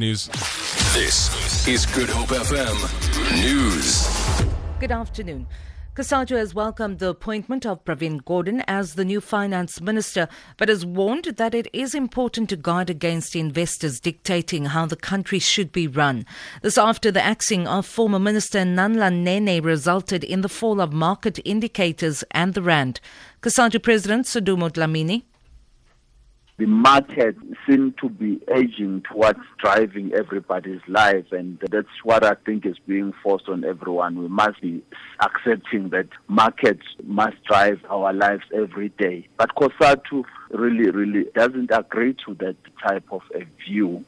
News. This is Good Hope FM News. Good afternoon. COSATU has welcomed the appointment of Pravin Gordhan as the new finance minister, but has warned that it is important to guard against investors dictating how the country should be run. This after the axing of former minister Nhlanhla Nene resulted in the fall of market indicators and the rand. COSATU President Sidumo Dlamini the market seem to be edging towards driving everybody's life and that's what I think is being forced on everyone. We must be accepting that markets must drive our lives every day. But COSATU really, really doesn't agree to that type of a view.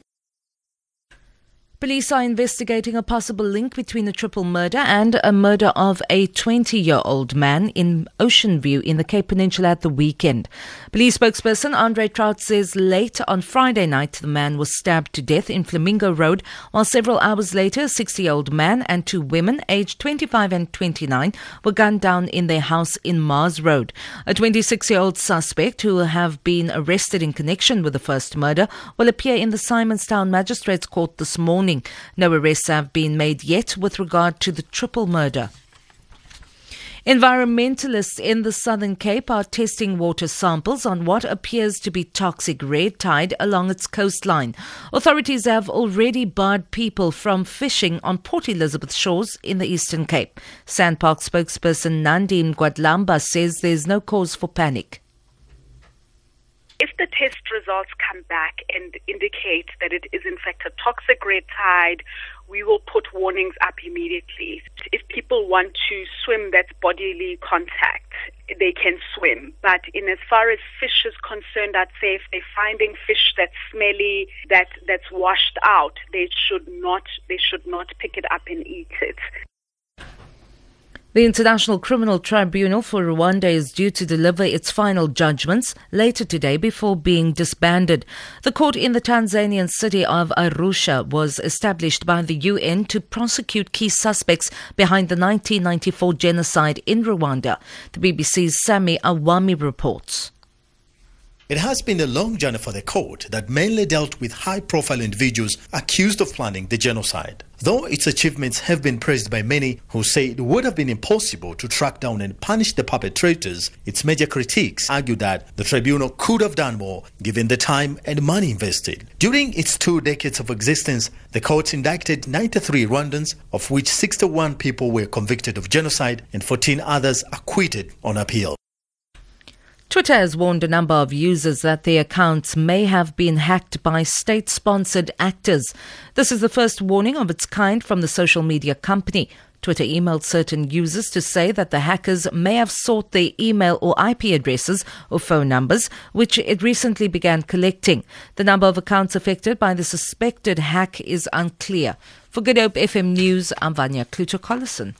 Police are investigating a possible link between a triple murder and a murder of a 20 year old man in Ocean View in the Cape Peninsula at the weekend. Police spokesperson Andre Traut says late on Friday night the man was stabbed to death in Flamingo Road, while several hours later a 60 year old man and two women aged 25 and 29 were gunned down in their house in Mars Road. A 26 year old suspect who have been arrested in connection with the first murder will appear in the Simonstown Magistrates Court this morning morning. No arrests have been made yet with regard to the triple murder. Environmentalists in the Southern Cape are testing water samples on what appears to be toxic red tide along its coastline. Authorities have already barred people from fishing on Port Elizabeth shores in the Eastern Cape. SANParks spokesperson Nandine Guadlamba says there's no cause for panic if the test results come back and indicate that it is in fact a toxic red tide, we will put warnings up immediately. If people want to swim that's bodily contact, they can swim. But in as far as fish is concerned, I'd say if they're finding fish that's smelly, that that's washed out, they should not they should not pick it up and eat it. The International Criminal Tribunal for Rwanda is due to deliver its final judgments later today before being disbanded. The court in the Tanzanian city of Arusha was established by the UN to prosecute key suspects behind the 1994 genocide in Rwanda. The BBC's Sammy Awami reports. It has been a long journey for the court that mainly dealt with high profile individuals accused of planning the genocide. Though its achievements have been praised by many who say it would have been impossible to track down and punish the perpetrators, its major critics argue that the tribunal could have done more given the time and money invested. During its two decades of existence, the court indicted 93 Rwandans, of which 61 people were convicted of genocide and 14 others acquitted on appeal. Twitter has warned a number of users that their accounts may have been hacked by state sponsored actors. This is the first warning of its kind from the social media company. Twitter emailed certain users to say that the hackers may have sought their email or IP addresses or phone numbers, which it recently began collecting. The number of accounts affected by the suspected hack is unclear. For Good Hope FM News, I'm Vanya Kluter-Collison.